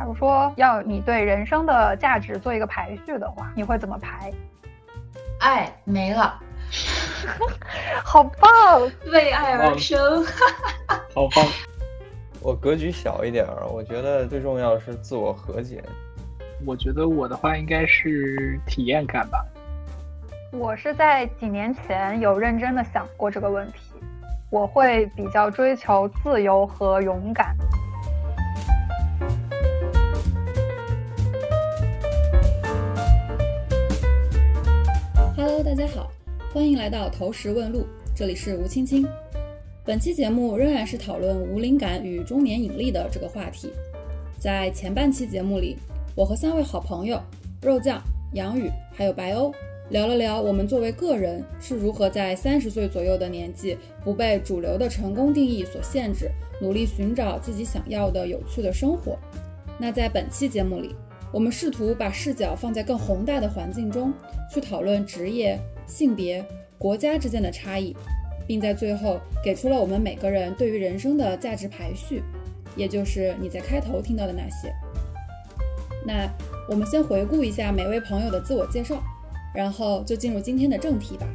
假如说要你对人生的价值做一个排序的话，你会怎么排？爱没了，好棒！为爱而生，好棒！我格局小一点儿，我觉得最重要是自我和解。我觉得我的话应该是体验感吧。我是在几年前有认真的想过这个问题，我会比较追求自由和勇敢。大家好，欢迎来到投石问路，这里是吴青青。本期节目仍然是讨论无灵感与中年引力的这个话题。在前半期节目里，我和三位好朋友肉酱、杨宇还有白欧。聊了聊我们作为个人是如何在三十岁左右的年纪不被主流的成功定义所限制，努力寻找自己想要的有趣的生活。那在本期节目里，我们试图把视角放在更宏大的环境中，去讨论职业、性别、国家之间的差异，并在最后给出了我们每个人对于人生的价值排序，也就是你在开头听到的那些。那我们先回顾一下每位朋友的自我介绍。然后就进入今天的正题吧。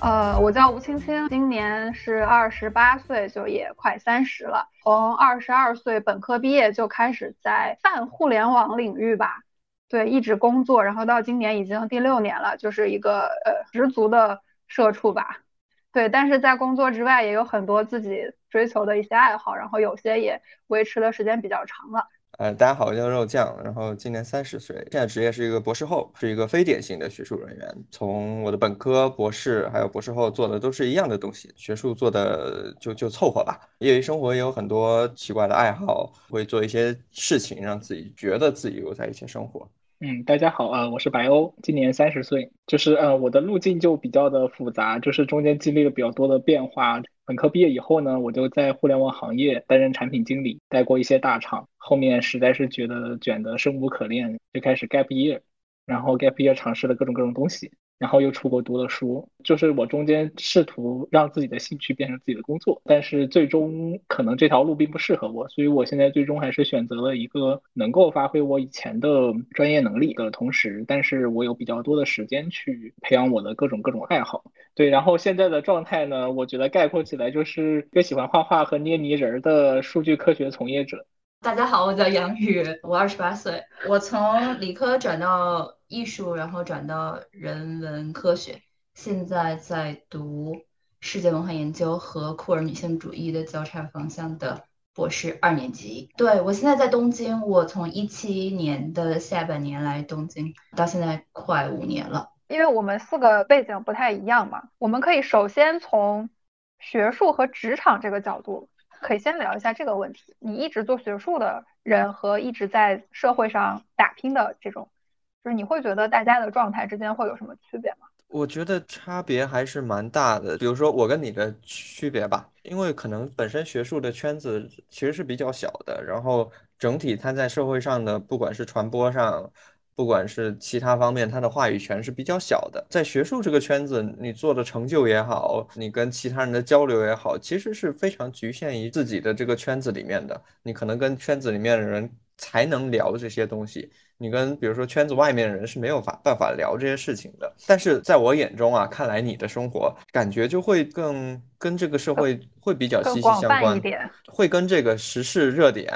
呃，我叫吴青青，今年是二十八岁，就也快三十了。从二十二岁本科毕业就开始在泛互联网领域吧，对，一直工作，然后到今年已经第六年了，就是一个呃十足的社畜吧。对，但是在工作之外也有很多自己追求的一些爱好，然后有些也维持的时间比较长了。呃，大家好，我叫肉酱，然后今年三十岁，现在职业是一个博士后，是一个非典型的学术人员。从我的本科、博士还有博士后做的都是一样的东西，学术做的就就凑合吧。业余生活也有很多奇怪的爱好，会做一些事情让自己觉得自己有在一些生活。嗯，大家好啊，我是白欧，今年三十岁，就是呃，我的路径就比较的复杂，就是中间经历了比较多的变化。本科毕业以后呢，我就在互联网行业担任产品经理，带过一些大厂，后面实在是觉得卷得生无可恋，就开始 gap year，然后 gap year 尝试了各种各种东西。然后又出国读了书，就是我中间试图让自己的兴趣变成自己的工作，但是最终可能这条路并不适合我，所以我现在最终还是选择了一个能够发挥我以前的专业能力的同时，但是我有比较多的时间去培养我的各种各种爱好。对，然后现在的状态呢，我觉得概括起来就是一个喜欢画画和捏泥人的数据科学从业者。大家好，我叫杨宇，我二十八岁，我从理科转到。艺术，然后转到人文科学，现在在读世界文化研究和库尔女性主义的交叉方向的博士二年级。对我现在在东京，我从一七年的下半年来东京，到现在快五年了。因为我们四个背景不太一样嘛，我们可以首先从学术和职场这个角度，可以先聊一下这个问题。你一直做学术的人和一直在社会上打拼的这种。就是你会觉得大家的状态之间会有什么区别吗？我觉得差别还是蛮大的。比如说我跟你的区别吧，因为可能本身学术的圈子其实是比较小的，然后整体它在社会上的，不管是传播上，不管是其他方面，它的话语权是比较小的。在学术这个圈子，你做的成就也好，你跟其他人的交流也好，其实是非常局限于自己的这个圈子里面的。你可能跟圈子里面的人才能聊这些东西。你跟比如说圈子外面的人是没有法办法聊这些事情的，但是在我眼中啊，看来你的生活感觉就会更跟这个社会会比较息息相关，会跟这个时事热点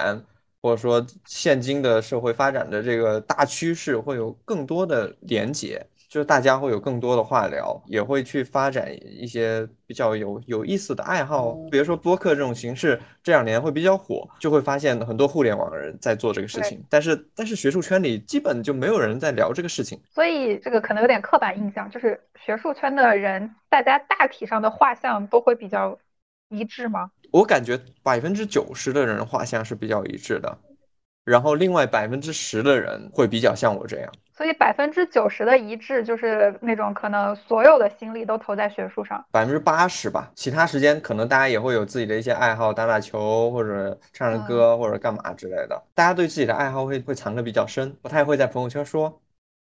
或者说现今的社会发展的这个大趋势会有更多的连结。就是大家会有更多的话聊，也会去发展一些比较有有意思的爱好，比如说播客这种形式，这两年会比较火，就会发现很多互联网人在做这个事情。但是，但是学术圈里基本就没有人在聊这个事情。所以，这个可能有点刻板印象，就是学术圈的人，大家大体上的画像都会比较一致吗？我感觉百分之九十的人画像是比较一致的，然后另外百分之十的人会比较像我这样。所以百分之九十的一致就是那种可能所有的心力都投在学术上，百分之八十吧，其他时间可能大家也会有自己的一些爱好，打打球或者唱唱歌或者干嘛之类的。大家对自己的爱好会会藏得比较深，不太会在朋友圈说，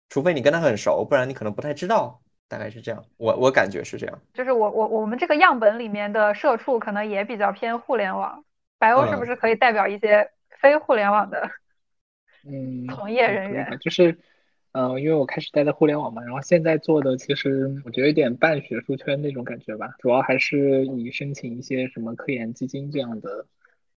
除非你跟他很熟，不然你可能不太知道大概是这样。我我感觉是这样。就是我我我们这个样本里面的社畜可能也比较偏互联网，白欧是不是可以代表一些非互联网的嗯从业人员？就是。嗯，因为我开始待在互联网嘛，然后现在做的其实我觉得有点半学术圈那种感觉吧，主要还是以申请一些什么科研基金这样的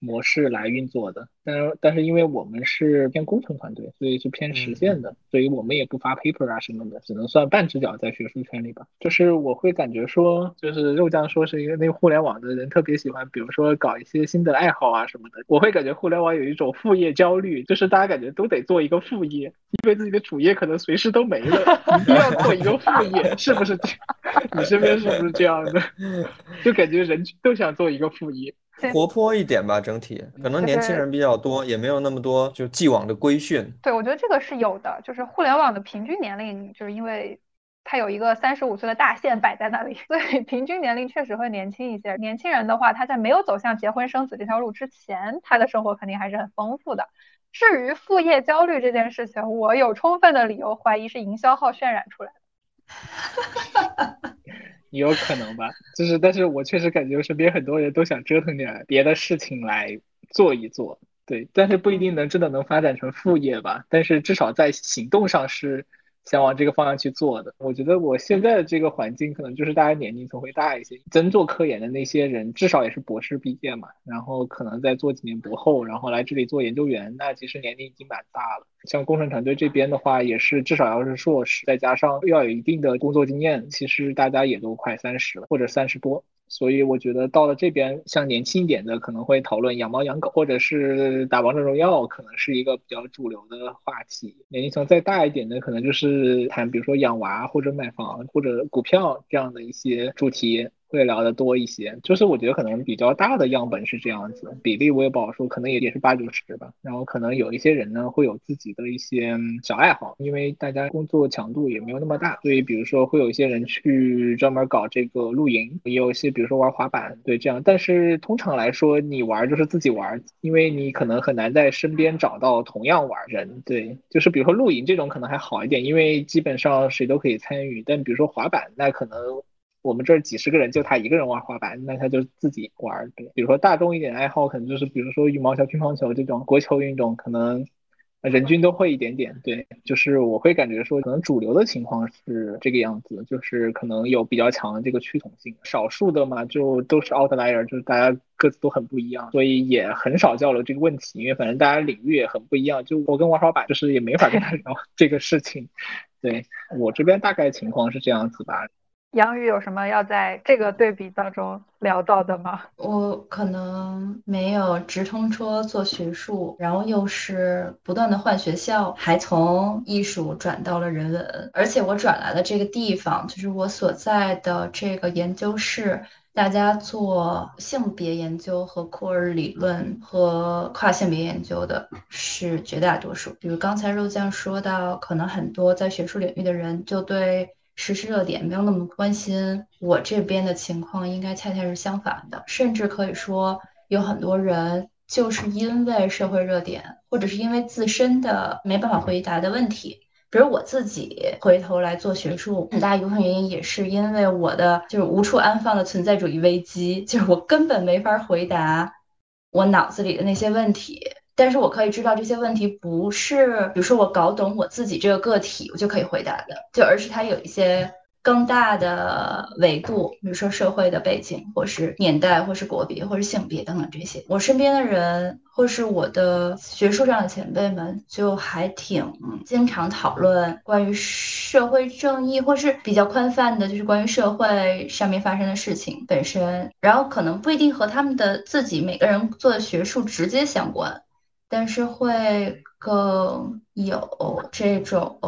模式来运作的。但是但是因为我们是偏工程团队，所以是偏实践的，所以我们也不发 paper 啊什么的，只能算半只脚在学术圈里吧。就是我会感觉说，就是肉酱说是因为那个互联网的人特别喜欢，比如说搞一些新的爱好啊什么的。我会感觉互联网有一种副业焦虑，就是大家感觉都得做一个副业。因为自己的主业可能随时都没了，一定要做一个副业，是不是？你身边是不是这样的？就感觉人都想做一个副业，活泼一点吧。整体可能年轻人比较多，也没有那么多就既往的规训。对，我觉得这个是有的。就是互联网的平均年龄，就是因为它有一个三十五岁的大限摆在那里，所以平均年龄确实会年轻一些。年轻人的话，他在没有走向结婚生子这条路之前，他的生活肯定还是很丰富的。至于副业焦虑这件事情，我有充分的理由怀疑是营销号渲染出来的。也有可能吧，就是，但是我确实感觉身边很多人都想折腾点别的事情来做一做，对，但是不一定能真的能发展成副业吧，但是至少在行动上是。想往这个方向去做的，我觉得我现在的这个环境可能就是大家年龄层会大一些，真做科研的那些人至少也是博士毕业嘛，然后可能再做几年博后，然后来这里做研究员，那其实年龄已经蛮大了。像工程团队这边的话，也是至少要是硕士，再加上要有一定的工作经验，其实大家也都快三十了，或者三十多。所以我觉得到了这边，像年轻一点的可能会讨论养猫养狗，或者是打王者荣耀，可能是一个比较主流的话题。年龄层再大一点的，可能就是谈比如说养娃或者买房或者股票这样的一些主题。会聊的多一些，就是我觉得可能比较大的样本是这样子，比例我也不好说，可能也也是八九十吧。然后可能有一些人呢会有自己的一些小爱好，因为大家工作强度也没有那么大，所以比如说会有一些人去专门搞这个露营，也有一些比如说玩滑板，对这样。但是通常来说，你玩就是自己玩，因为你可能很难在身边找到同样玩人。对，就是比如说露营这种可能还好一点，因为基本上谁都可以参与。但比如说滑板，那可能。我们这儿几十个人，就他一个人玩滑板，那他就自己玩。对，比如说大众一点爱好，可能就是比如说羽毛球、乒乓球这种国球运动，可能人均都会一点点。对，就是我会感觉说，可能主流的情况是这个样子，就是可能有比较强的这个趋同性。少数的嘛，就都是 outlier，就是大家各自都很不一样，所以也很少交流这个问题，因为反正大家领域也很不一样。就我跟玩滑板，就是也没法跟他 聊这个事情。对我这边大概情况是这样子吧。杨宇有什么要在这个对比当中聊到的吗？我可能没有直通车做学术，然后又是不断的换学校，还从艺术转到了人文，而且我转来的这个地方，就是我所在的这个研究室，大家做性别研究和库尔理论和跨性别研究的是绝大多数。比如刚才肉酱说到，可能很多在学术领域的人就对。时事热点没有那么关心，我这边的情况应该恰恰是相反的，甚至可以说有很多人就是因为社会热点，或者是因为自身的没办法回答的问题，比如我自己回头来做学术，很大一部分原因也是因为我的就是无处安放的存在主义危机，就是我根本没法回答我脑子里的那些问题。但是我可以知道这些问题不是，比如说我搞懂我自己这个个体，我就可以回答的，就而是它有一些更大的维度，比如说社会的背景，或是年代，或是国别，或是性别等等这些。我身边的人，或是我的学术上的前辈们，就还挺经常讨论关于社会正义，或是比较宽泛的，就是关于社会上面发生的事情本身，然后可能不一定和他们的自己每个人做的学术直接相关。但是会更有这种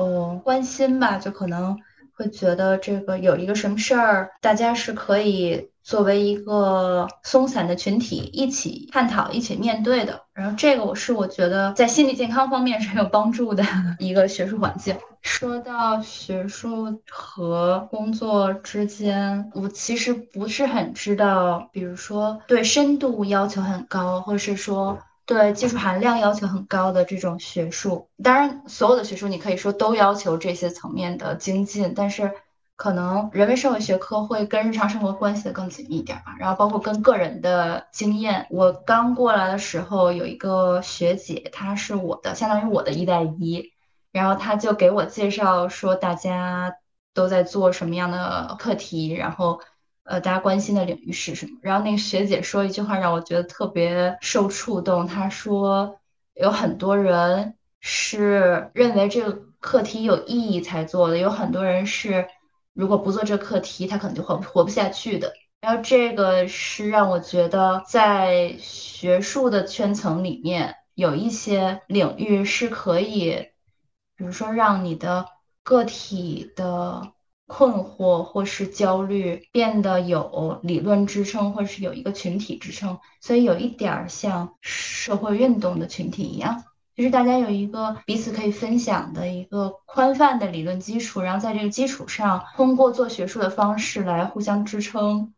关心吧，就可能会觉得这个有一个什么事儿，大家是可以作为一个松散的群体一起探讨、一起面对的。然后这个我是我觉得在心理健康方面是很有帮助的 一个学术环境。说到学术和工作之间，我其实不是很知道，比如说对深度要求很高，或是说。对技术含量要求很高的这种学术，当然所有的学术你可以说都要求这些层面的精进，但是可能人文社会学科会跟日常生活关系的更紧密一点吧，然后包括跟个人的经验。我刚过来的时候有一个学姐，她是我的相当于我的一带一，然后她就给我介绍说大家都在做什么样的课题，然后呃大家关心的领域是什么。然后那个学姐说一句话让我觉得特别受触动，她说有很多人是认为这个课题有意义才做的，有很多人是。如果不做这课题，他可能就活活不下去的。然后这个是让我觉得，在学术的圈层里面，有一些领域是可以，比如说让你的个体的困惑或是焦虑变得有理论支撑，或是有一个群体支撑，所以有一点儿像社会运动的群体一样。就是大家有一个彼此可以分享的一个宽泛的理论基础，然后在这个基础上，通过做学术的方式来互相支撑，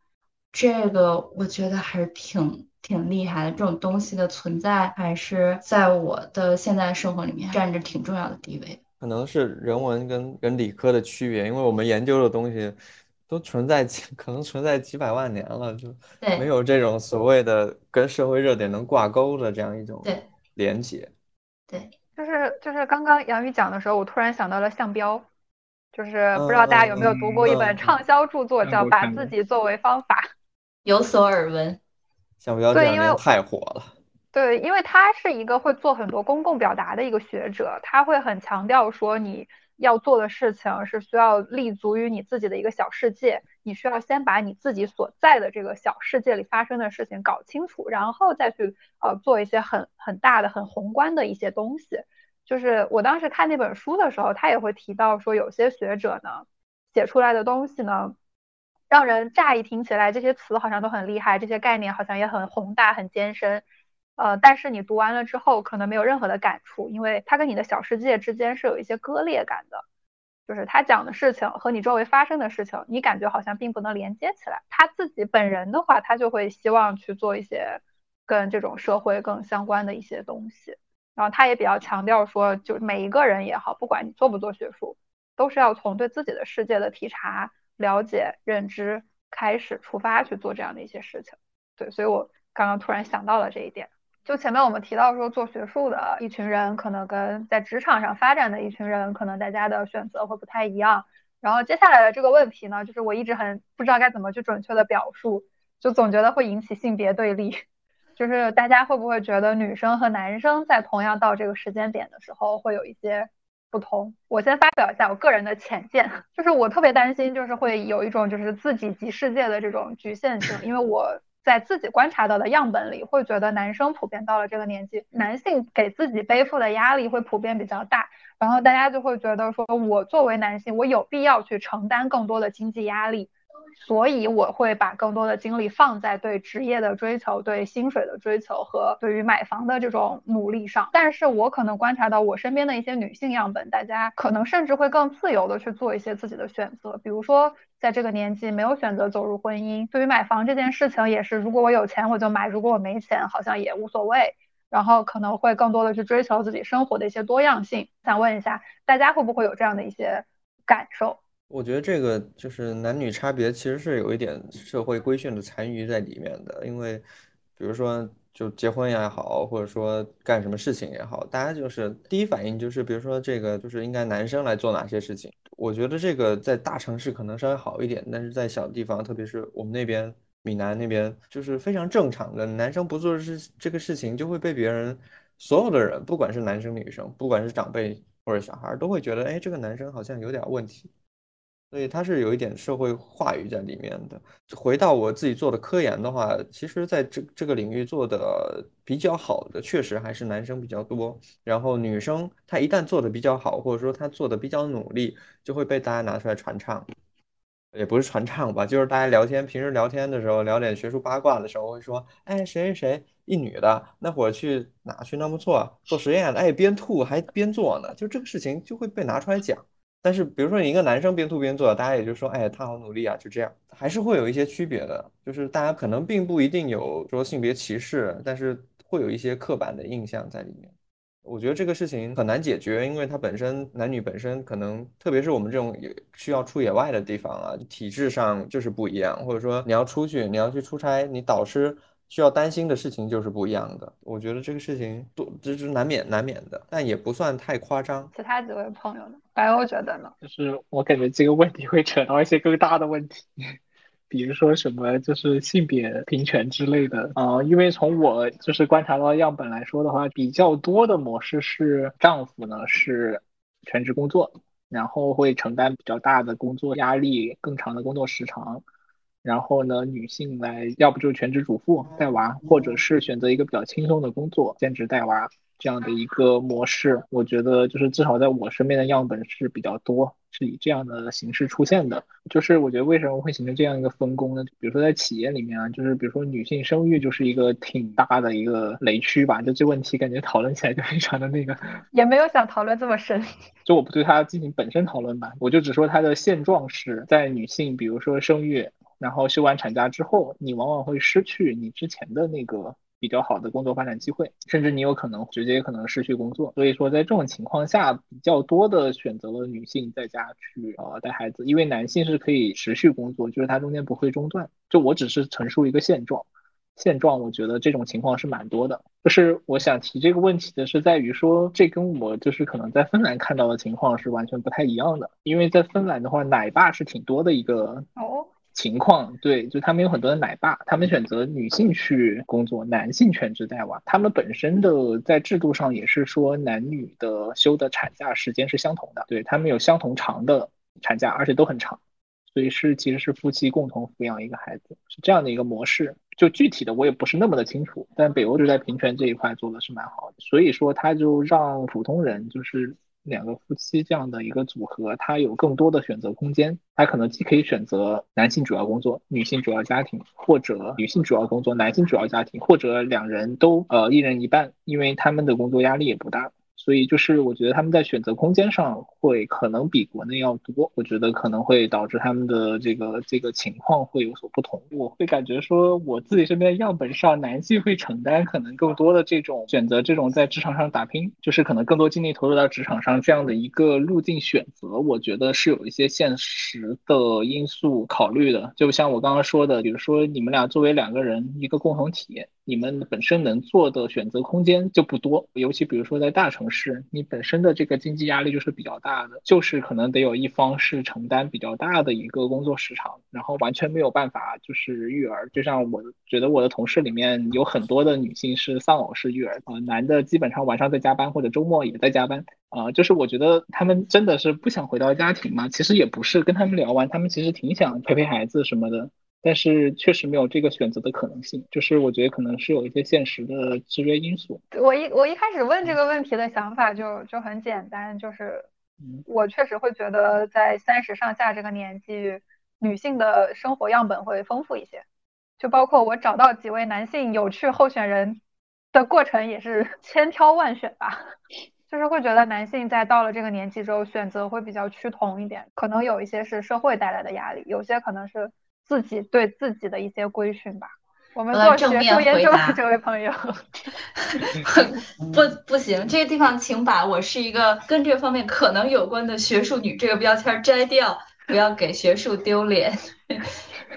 这个我觉得还是挺挺厉害的。这种东西的存在，还是在我的现在生活里面占着挺重要的地位。可能是人文跟跟理科的区别，因为我们研究的东西都存在，可能存在几百万年了，就没有这种所谓的跟社会热点能挂钩的这样一种连接。对，就是就是刚刚杨宇讲的时候，我突然想到了项标，就是不知道大家有没有读过一本畅销著作，叫《把自己作为方法》，有所耳闻。项标对，因为太火了。对，因为他是一个会做很多公共表达的一个学者，他会很强调说你。要做的事情是需要立足于你自己的一个小世界，你需要先把你自己所在的这个小世界里发生的事情搞清楚，然后再去呃做一些很很大的、很宏观的一些东西。就是我当时看那本书的时候，他也会提到说，有些学者呢写出来的东西呢，让人乍一听起来这些词好像都很厉害，这些概念好像也很宏大、很艰深。呃，但是你读完了之后，可能没有任何的感触，因为它跟你的小世界之间是有一些割裂感的，就是他讲的事情和你周围发生的事情，你感觉好像并不能连接起来。他自己本人的话，他就会希望去做一些跟这种社会更相关的一些东西，然后他也比较强调说，就每一个人也好，不管你做不做学术，都是要从对自己的世界的体察、了解、认知开始出发去做这样的一些事情。对，所以我刚刚突然想到了这一点。就前面我们提到说，做学术的一群人，可能跟在职场上发展的一群人，可能大家的选择会不太一样。然后接下来的这个问题呢，就是我一直很不知道该怎么去准确的表述，就总觉得会引起性别对立。就是大家会不会觉得女生和男生在同样到这个时间点的时候会有一些不同？我先发表一下我个人的浅见，就是我特别担心，就是会有一种就是自己及世界的这种局限性，因为我。在自己观察到的样本里，会觉得男生普遍到了这个年纪，男性给自己背负的压力会普遍比较大，然后大家就会觉得说，我作为男性，我有必要去承担更多的经济压力。所以我会把更多的精力放在对职业的追求、对薪水的追求和对于买房的这种努力上。但是我可能观察到我身边的一些女性样本，大家可能甚至会更自由的去做一些自己的选择。比如说，在这个年纪没有选择走入婚姻，对于买房这件事情也是，如果我有钱我就买，如果我没钱好像也无所谓。然后可能会更多的去追求自己生活的一些多样性。想问一下，大家会不会有这样的一些感受？我觉得这个就是男女差别，其实是有一点社会规训的残余在里面的。因为，比如说，就结婚也好，或者说干什么事情也好，大家就是第一反应就是，比如说这个就是应该男生来做哪些事情。我觉得这个在大城市可能稍微好一点，但是在小地方，特别是我们那边闽南那边，就是非常正常的，男生不做事这个事情，就会被别人所有的人，不管是男生女生，不管是长辈或者小孩，都会觉得，哎，这个男生好像有点问题。所以它是有一点社会话语在里面的。回到我自己做的科研的话，其实在这这个领域做的比较好的，确实还是男生比较多。然后女生她一旦做的比较好，或者说她做的比较努力，就会被大家拿出来传唱。也不是传唱吧，就是大家聊天，平时聊天的时候聊点学术八卦的时候，会说，哎，谁谁谁，一女的那会儿去哪去那么做做实验，哎，边吐还边做呢，就这个事情就会被拿出来讲。但是，比如说你一个男生边吐边做，大家也就说，哎，他好努力啊，就这样，还是会有一些区别的。就是大家可能并不一定有说性别歧视，但是会有一些刻板的印象在里面。我觉得这个事情很难解决，因为它本身男女本身可能，特别是我们这种需要出野外的地方啊，体质上就是不一样，或者说你要出去，你要去出差，你导师需要担心的事情就是不一样的。我觉得这个事情多这是难免难免的，但也不算太夸张。其他几位朋友呢？白欧觉得呢？就是我感觉这个问题会扯到一些更大的问题。比如说什么就是性别平权之类的啊，因为从我就是观察到样本来说的话，比较多的模式是丈夫呢是全职工作，然后会承担比较大的工作压力，更长的工作时长，然后呢女性来要不就是全职主妇带娃，或者是选择一个比较轻松的工作兼职带娃。这样的一个模式，我觉得就是至少在我身边的样本是比较多，是以这样的形式出现的。就是我觉得为什么会形成这样一个分工呢？比如说在企业里面啊，就是比如说女性生育就是一个挺大的一个雷区吧。就这问题感觉讨论起来就非常的那个，也没有想讨论这么深。就我不对它进行本身讨论吧，我就只说它的现状是在女性，比如说生育，然后休完产假之后，你往往会失去你之前的那个。比较好的工作发展机会，甚至你有可能直接可能失去工作。所以说，在这种情况下，比较多的选择了女性在家去呃带孩子，因为男性是可以持续工作，就是他中间不会中断。就我只是陈述一个现状，现状我觉得这种情况是蛮多的。就是我想提这个问题的是在于说，这跟我就是可能在芬兰看到的情况是完全不太一样的，因为在芬兰的话，奶爸是挺多的一个哦。情况对，就他们有很多的奶爸，他们选择女性去工作，男性全职带娃。他们本身的在制度上也是说男女的休的产假时间是相同的，对他们有相同长的产假，而且都很长，所以是其实是夫妻共同抚养一个孩子，是这样的一个模式。就具体的我也不是那么的清楚，但北欧就在平权这一块做的是蛮好的，所以说他就让普通人就是。两个夫妻这样的一个组合，他有更多的选择空间。他可能既可以选择男性主要工作，女性主要家庭，或者女性主要工作，男性主要家庭，或者两人都呃一人一半，因为他们的工作压力也不大。所以就是我觉得他们在选择空间上会可能比国内要多，我觉得可能会导致他们的这个这个情况会有所不同。我会感觉说我自己身边的样本上，男性会承担可能更多的这种选择，这种在职场上打拼，就是可能更多精力投入到职场上这样的一个路径选择，我觉得是有一些现实的因素考虑的。就像我刚刚说的，比如说你们俩作为两个人一个共同体。你们本身能做的选择空间就不多，尤其比如说在大城市，你本身的这个经济压力就是比较大的，就是可能得有一方是承担比较大的一个工作时长，然后完全没有办法就是育儿。就像我觉得我的同事里面有很多的女性是丧偶式育儿啊，男的基本上晚上在加班或者周末也在加班啊，就是我觉得他们真的是不想回到家庭嘛？其实也不是，跟他们聊完，他们其实挺想陪陪孩子什么的。但是确实没有这个选择的可能性，就是我觉得可能是有一些现实的制约因素。我一我一开始问这个问题的想法就就很简单，就是我确实会觉得在三十上下这个年纪，女性的生活样本会丰富一些，就包括我找到几位男性有趣候选人的过程也是 千挑万选吧，就是会觉得男性在到了这个年纪之后选择会比较趋同一点，可能有一些是社会带来的压力，有些可能是。自己对自己的一些规训吧。我们做学术研究的这位朋友，不不行，这个地方请把我是一个跟这方面可能有关的学术女这个标签摘掉，不要给学术丢脸。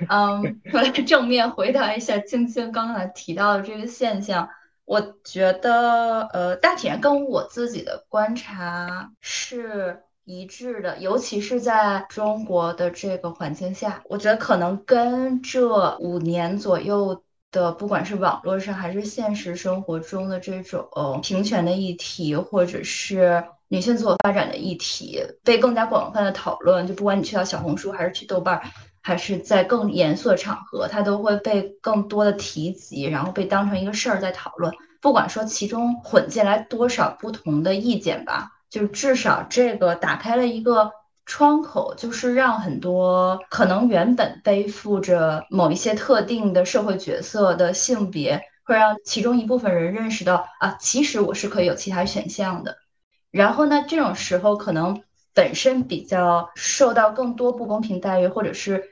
嗯，我来正面回答一下晶晶刚才提到的这个现象。我觉得，呃，大体上跟我自己的观察是。一致的，尤其是在中国的这个环境下，我觉得可能跟这五年左右的，不管是网络上还是现实生活中的这种平权的议题，或者是女性自我发展的议题，被更加广泛的讨论。就不管你去到小红书，还是去豆瓣，还是在更严肃的场合，它都会被更多的提及，然后被当成一个事儿在讨论。不管说其中混进来多少不同的意见吧。就至少这个打开了一个窗口，就是让很多可能原本背负着某一些特定的社会角色的性别，会让其中一部分人认识到啊，其实我是可以有其他选项的。然后呢，这种时候可能本身比较受到更多不公平待遇，或者是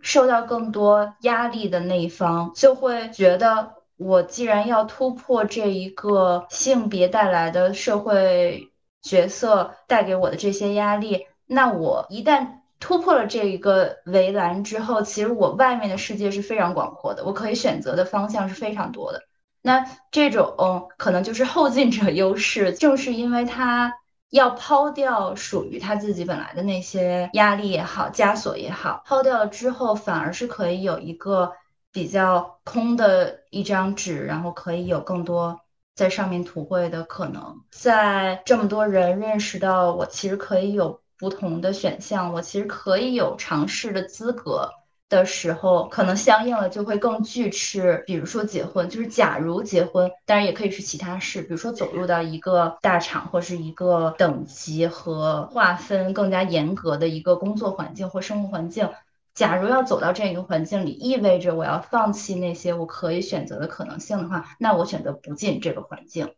受到更多压力的那一方，就会觉得。我既然要突破这一个性别带来的社会角色带给我的这些压力，那我一旦突破了这一个围栏之后，其实我外面的世界是非常广阔的，我可以选择的方向是非常多的。那这种可能就是后进者优势，正是因为他要抛掉属于他自己本来的那些压力也好、枷锁也好，抛掉了之后，反而是可以有一个。比较空的一张纸，然后可以有更多在上面涂绘的可能。在这么多人认识到我其实可以有不同的选项，我其实可以有尝试的资格的时候，可能相应的就会更拒斥。比如说结婚，就是假如结婚，当然也可以是其他事，比如说走入到一个大厂或是一个等级和划分更加严格的一个工作环境或生活环境。假如要走到这样一个环境里，意味着我要放弃那些我可以选择的可能性的话，那我选择不进这个环境。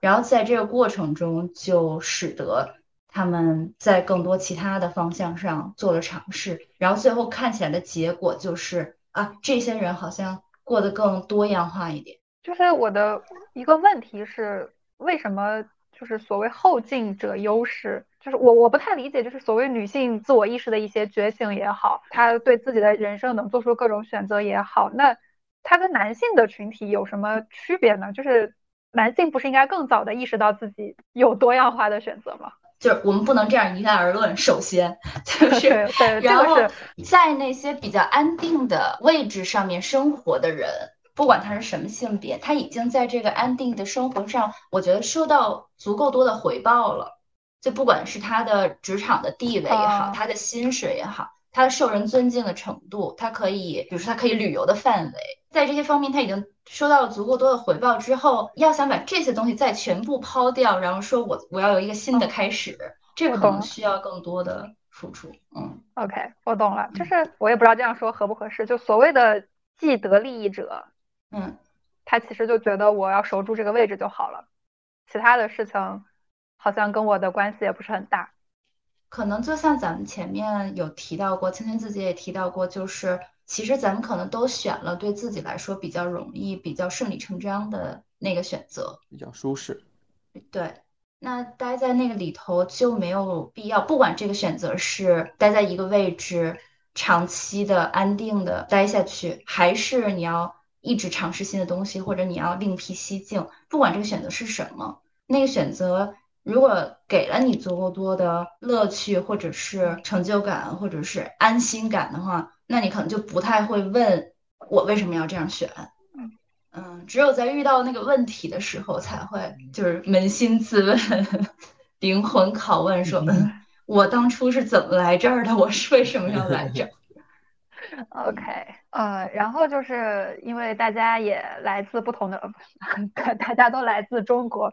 然后在这个过程中，就使得他们在更多其他的方向上做了尝试。然后最后看起来的结果就是啊，这些人好像过得更多样化一点。就是我的一个问题是，为什么就是所谓后进者优势？就是我我不太理解，就是所谓女性自我意识的一些觉醒也好，她对自己的人生能做出各种选择也好，那她跟男性的群体有什么区别呢？就是男性不是应该更早的意识到自己有多样化的选择吗？就是我们不能这样一概而论。首先，就是，然后在那些比较安定的位置上面生活的人，不管他是什么性别，他已经在这个安定的生活上，我觉得收到足够多的回报了。就不管是他的职场的地位也好，他的薪水也好，他受人尊敬的程度，他可以，比如说他可以旅游的范围，在这些方面他已经收到了足够多的回报之后，要想把这些东西再全部抛掉，然后说我我要有一个新的开始，这可能需要更多的付出。嗯，OK，我懂了，就是我也不知道这样说合不合适，就所谓的既得利益者，嗯，他其实就觉得我要守住这个位置就好了，其他的事情。好像跟我的关系也不是很大，可能就像咱们前面有提到过，青青自己也提到过，就是其实咱们可能都选了对自己来说比较容易、比较顺理成章的那个选择，比较舒适。对，那待在那个里头就没有必要，不管这个选择是待在一个位置长期的安定的待下去，还是你要一直尝试新的东西，或者你要另辟蹊径，不管这个选择是什么，那个选择。如果给了你足够多的乐趣，或者是成就感，或者是安心感的话，那你可能就不太会问我为什么要这样选。嗯，只有在遇到那个问题的时候，才会就是扪心自问、灵魂拷问，说：嗯，我当初是怎么来这儿的？我是为什么要来这儿？OK，呃，然后就是因为大家也来自不同的，大家都来自中国，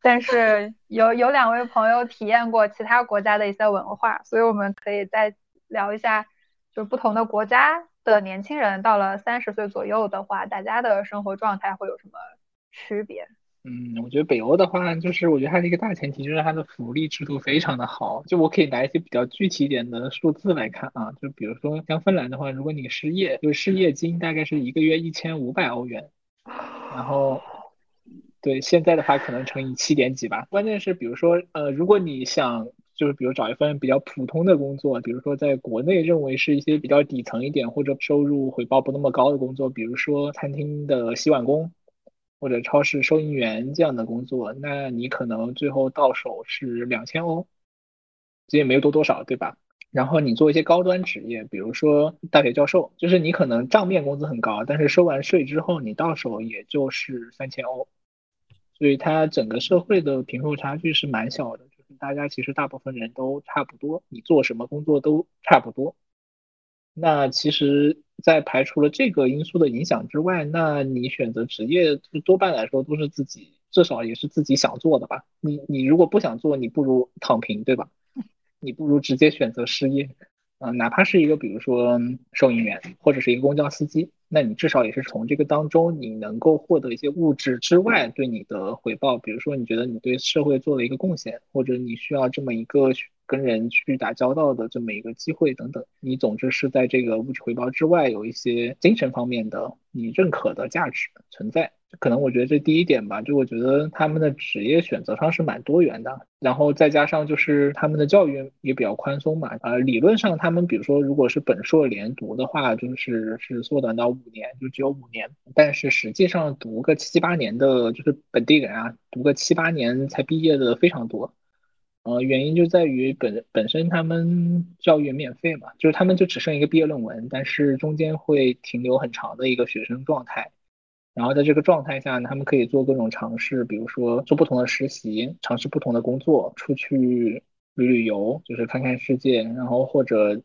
但是有有两位朋友体验过其他国家的一些文化，所以我们可以再聊一下，就是不同的国家的年轻人到了三十岁左右的话，大家的生活状态会有什么区别？嗯，我觉得北欧的话，就是我觉得它的一个大前提就是它的福利制度非常的好。就我可以拿一些比较具体一点的数字来看啊，就比如说像芬兰的话，如果你失业，就是失业金大概是一个月一千五百欧元，然后对现在的话可能乘以七点几吧。关键是比如说呃，如果你想就是比如找一份比较普通的工作，比如说在国内认为是一些比较底层一点或者收入回报不那么高的工作，比如说餐厅的洗碗工。或者超市收银员这样的工作，那你可能最后到手是两千欧，这也没有多多少，对吧？然后你做一些高端职业，比如说大学教授，就是你可能账面工资很高，但是收完税之后，你到手也就是三千欧，所以它整个社会的贫富差距是蛮小的，就是大家其实大部分人都差不多，你做什么工作都差不多。那其实，在排除了这个因素的影响之外，那你选择职业多半来说都是自己，至少也是自己想做的吧。你你如果不想做，你不如躺平，对吧？你不如直接选择失业，啊，哪怕是一个比如说收银员或者是一个公交司机，那你至少也是从这个当中你能够获得一些物质之外对你的回报，比如说你觉得你对社会做了一个贡献，或者你需要这么一个。跟人去打交道的这么一个机会等等。你总之是在这个物质回报之外，有一些精神方面的你认可的价值存在。可能我觉得这第一点吧，就我觉得他们的职业选择上是蛮多元的，然后再加上就是他们的教育也比较宽松嘛，呃，理论上他们比如说如果是本硕连读的话，就是是缩短到五年，就只有五年，但是实际上读个七八年的，就是本地人啊，读个七八年才毕业的非常多，呃，原因就在于本本身他们教育免费嘛，就是他们就只剩一个毕业论文，但是中间会停留很长的一个学生状态。然后在这个状态下，他们可以做各种尝试，比如说做不同的实习，尝试不同的工作，出去旅旅游，就是看看世界，然后或者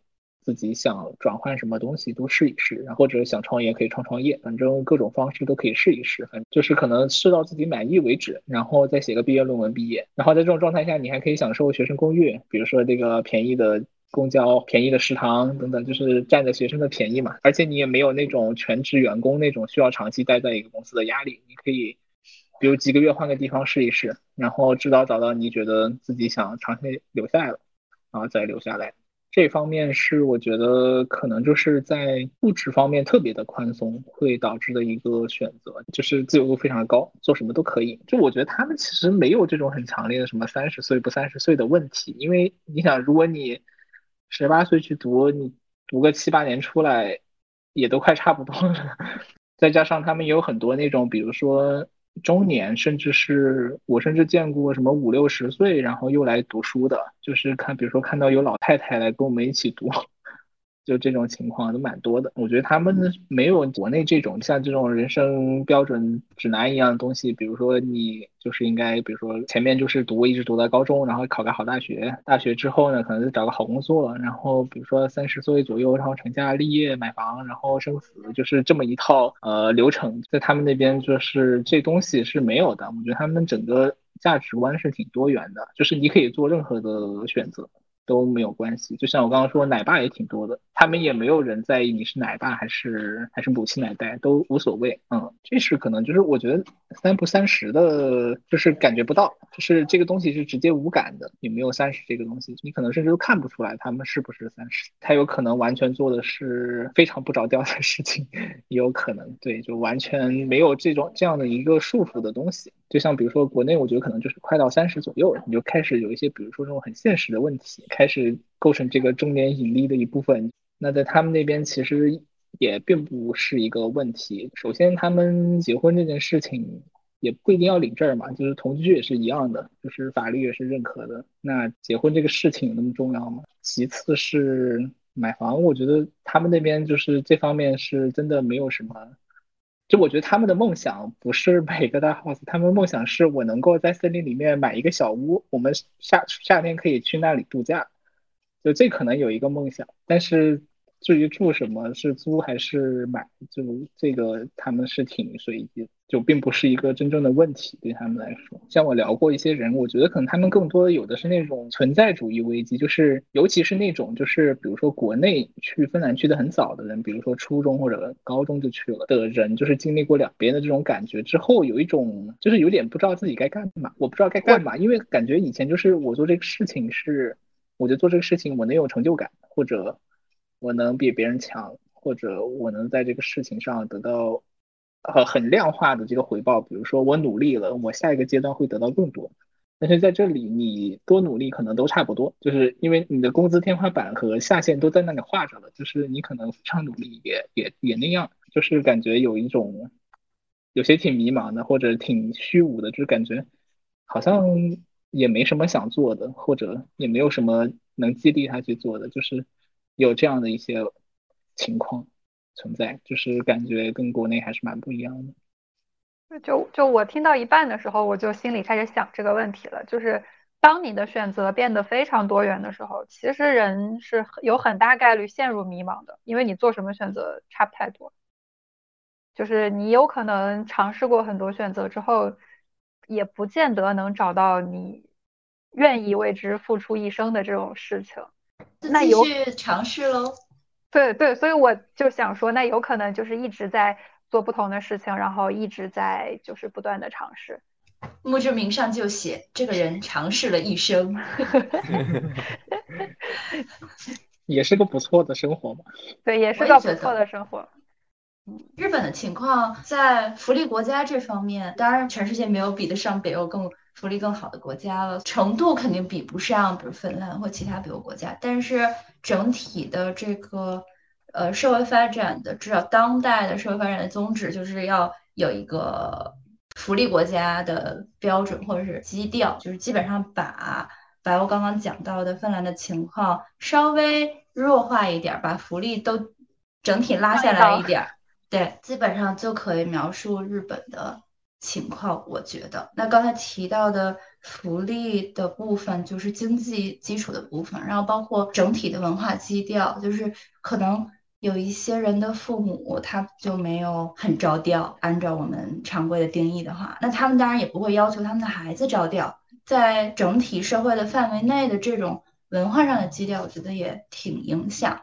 自己想转换什么东西都试一试，然后或者想创业可以创创业，反正各种方式都可以试一试，反正就是可能试到自己满意为止，然后再写个毕业论文毕业。然后在这种状态下，你还可以享受学生公寓，比如说这个便宜的。公交便宜的食堂等等，就是占着学生的便宜嘛。而且你也没有那种全职员工那种需要长期待在一个公司的压力。你可以，比如几个月换个地方试一试，然后直到找到你觉得自己想长期留下来了，然后再留下来。这方面是我觉得可能就是在物质方面特别的宽松，会导致的一个选择，就是自由度非常高，做什么都可以。就我觉得他们其实没有这种很强烈的什么三十岁不三十岁的问题，因为你想，如果你十八岁去读，你读个七八年出来，也都快差不多了。再加上他们也有很多那种，比如说中年，甚至是我甚至见过什么五六十岁，然后又来读书的，就是看，比如说看到有老太太来跟我们一起读。就这种情况都蛮多的，我觉得他们没有国内这种像这种人生标准指南一样的东西。比如说你就是应该，比如说前面就是读一直读到高中，然后考个好大学，大学之后呢，可能就找个好工作，然后比如说三十岁左右，然后成家立业买房，然后生子，就是这么一套呃流程，在他们那边就是这东西是没有的。我觉得他们整个价值观是挺多元的，就是你可以做任何的选择。都没有关系，就像我刚刚说，奶爸也挺多的，他们也没有人在意你是奶爸还是还是母亲奶带，都无所谓。嗯，这是可能就是我觉得三不三十的，就是感觉不到，就是这个东西是直接无感的，也没有三十这个东西，你可能甚至都看不出来他们是不是三十，他有可能完全做的是非常不着调的事情，也有可能对，就完全没有这种这样的一个束缚的东西。就像比如说国内，我觉得可能就是快到三十左右，你就开始有一些，比如说这种很现实的问题，开始构成这个中年引力的一部分。那在他们那边其实也并不是一个问题。首先，他们结婚这件事情也不一定要领证嘛，就是同居也是一样的，就是法律也是认可的。那结婚这个事情有那么重要吗？其次是买房，我觉得他们那边就是这方面是真的没有什么。就我觉得他们的梦想不是买一个大 house，他们梦想是我能够在森林里面买一个小屋，我们夏夏天可以去那里度假。就这可能有一个梦想，但是至于住什么是租还是买，就这个他们是挺随意的。就并不是一个真正的问题，对他们来说。像我聊过一些人，我觉得可能他们更多的有的是那种存在主义危机，就是尤其是那种就是比如说国内去芬兰去的很早的人，比如说初中或者高中就去了的人，就是经历过两边的这种感觉之后，有一种就是有点不知道自己该干嘛，我不知道该干嘛，因为感觉以前就是我做这个事情是，我觉得做这个事情我能有成就感，或者我能比别人强，或者我能在这个事情上得到。呃，很量化的这个回报，比如说我努力了，我下一个阶段会得到更多。但是在这里，你多努力可能都差不多，就是因为你的工资天花板和下限都在那里画着了，就是你可能非常努力也也也那样，就是感觉有一种有些挺迷茫的，或者挺虚无的，就是感觉好像也没什么想做的，或者也没有什么能激励他去做的，就是有这样的一些情况。存在就是感觉跟国内还是蛮不一样的。就就我听到一半的时候，我就心里开始想这个问题了。就是当你的选择变得非常多元的时候，其实人是有很大概率陷入迷茫的，因为你做什么选择差不太多。就是你有可能尝试过很多选择之后，也不见得能找到你愿意为之付出一生的这种事情。那继续尝试喽。对对，所以我就想说，那有可能就是一直在做不同的事情，然后一直在就是不断的尝试。墓志铭上就写这个人尝试了一生。也是个不错的生活嘛。对，也是个不错的生活。日本的情况在福利国家这方面，当然全世界没有比得上北欧更福利更好的国家了，程度肯定比不上，比如芬兰或其他北欧国家，但是整体的这个呃社会发展的，至少当代的社会发展的宗旨就是要有一个福利国家的标准或者是基调，就是基本上把白欧刚刚讲到的芬兰的情况稍微弱化一点儿，把福利都整体拉下来一点儿。对，基本上就可以描述日本的情况。我觉得，那刚才提到的福利的部分，就是经济基础的部分，然后包括整体的文化基调，就是可能有一些人的父母他就没有很着调，按照我们常规的定义的话，那他们当然也不会要求他们的孩子着调。在整体社会的范围内的这种文化上的基调，我觉得也挺影响，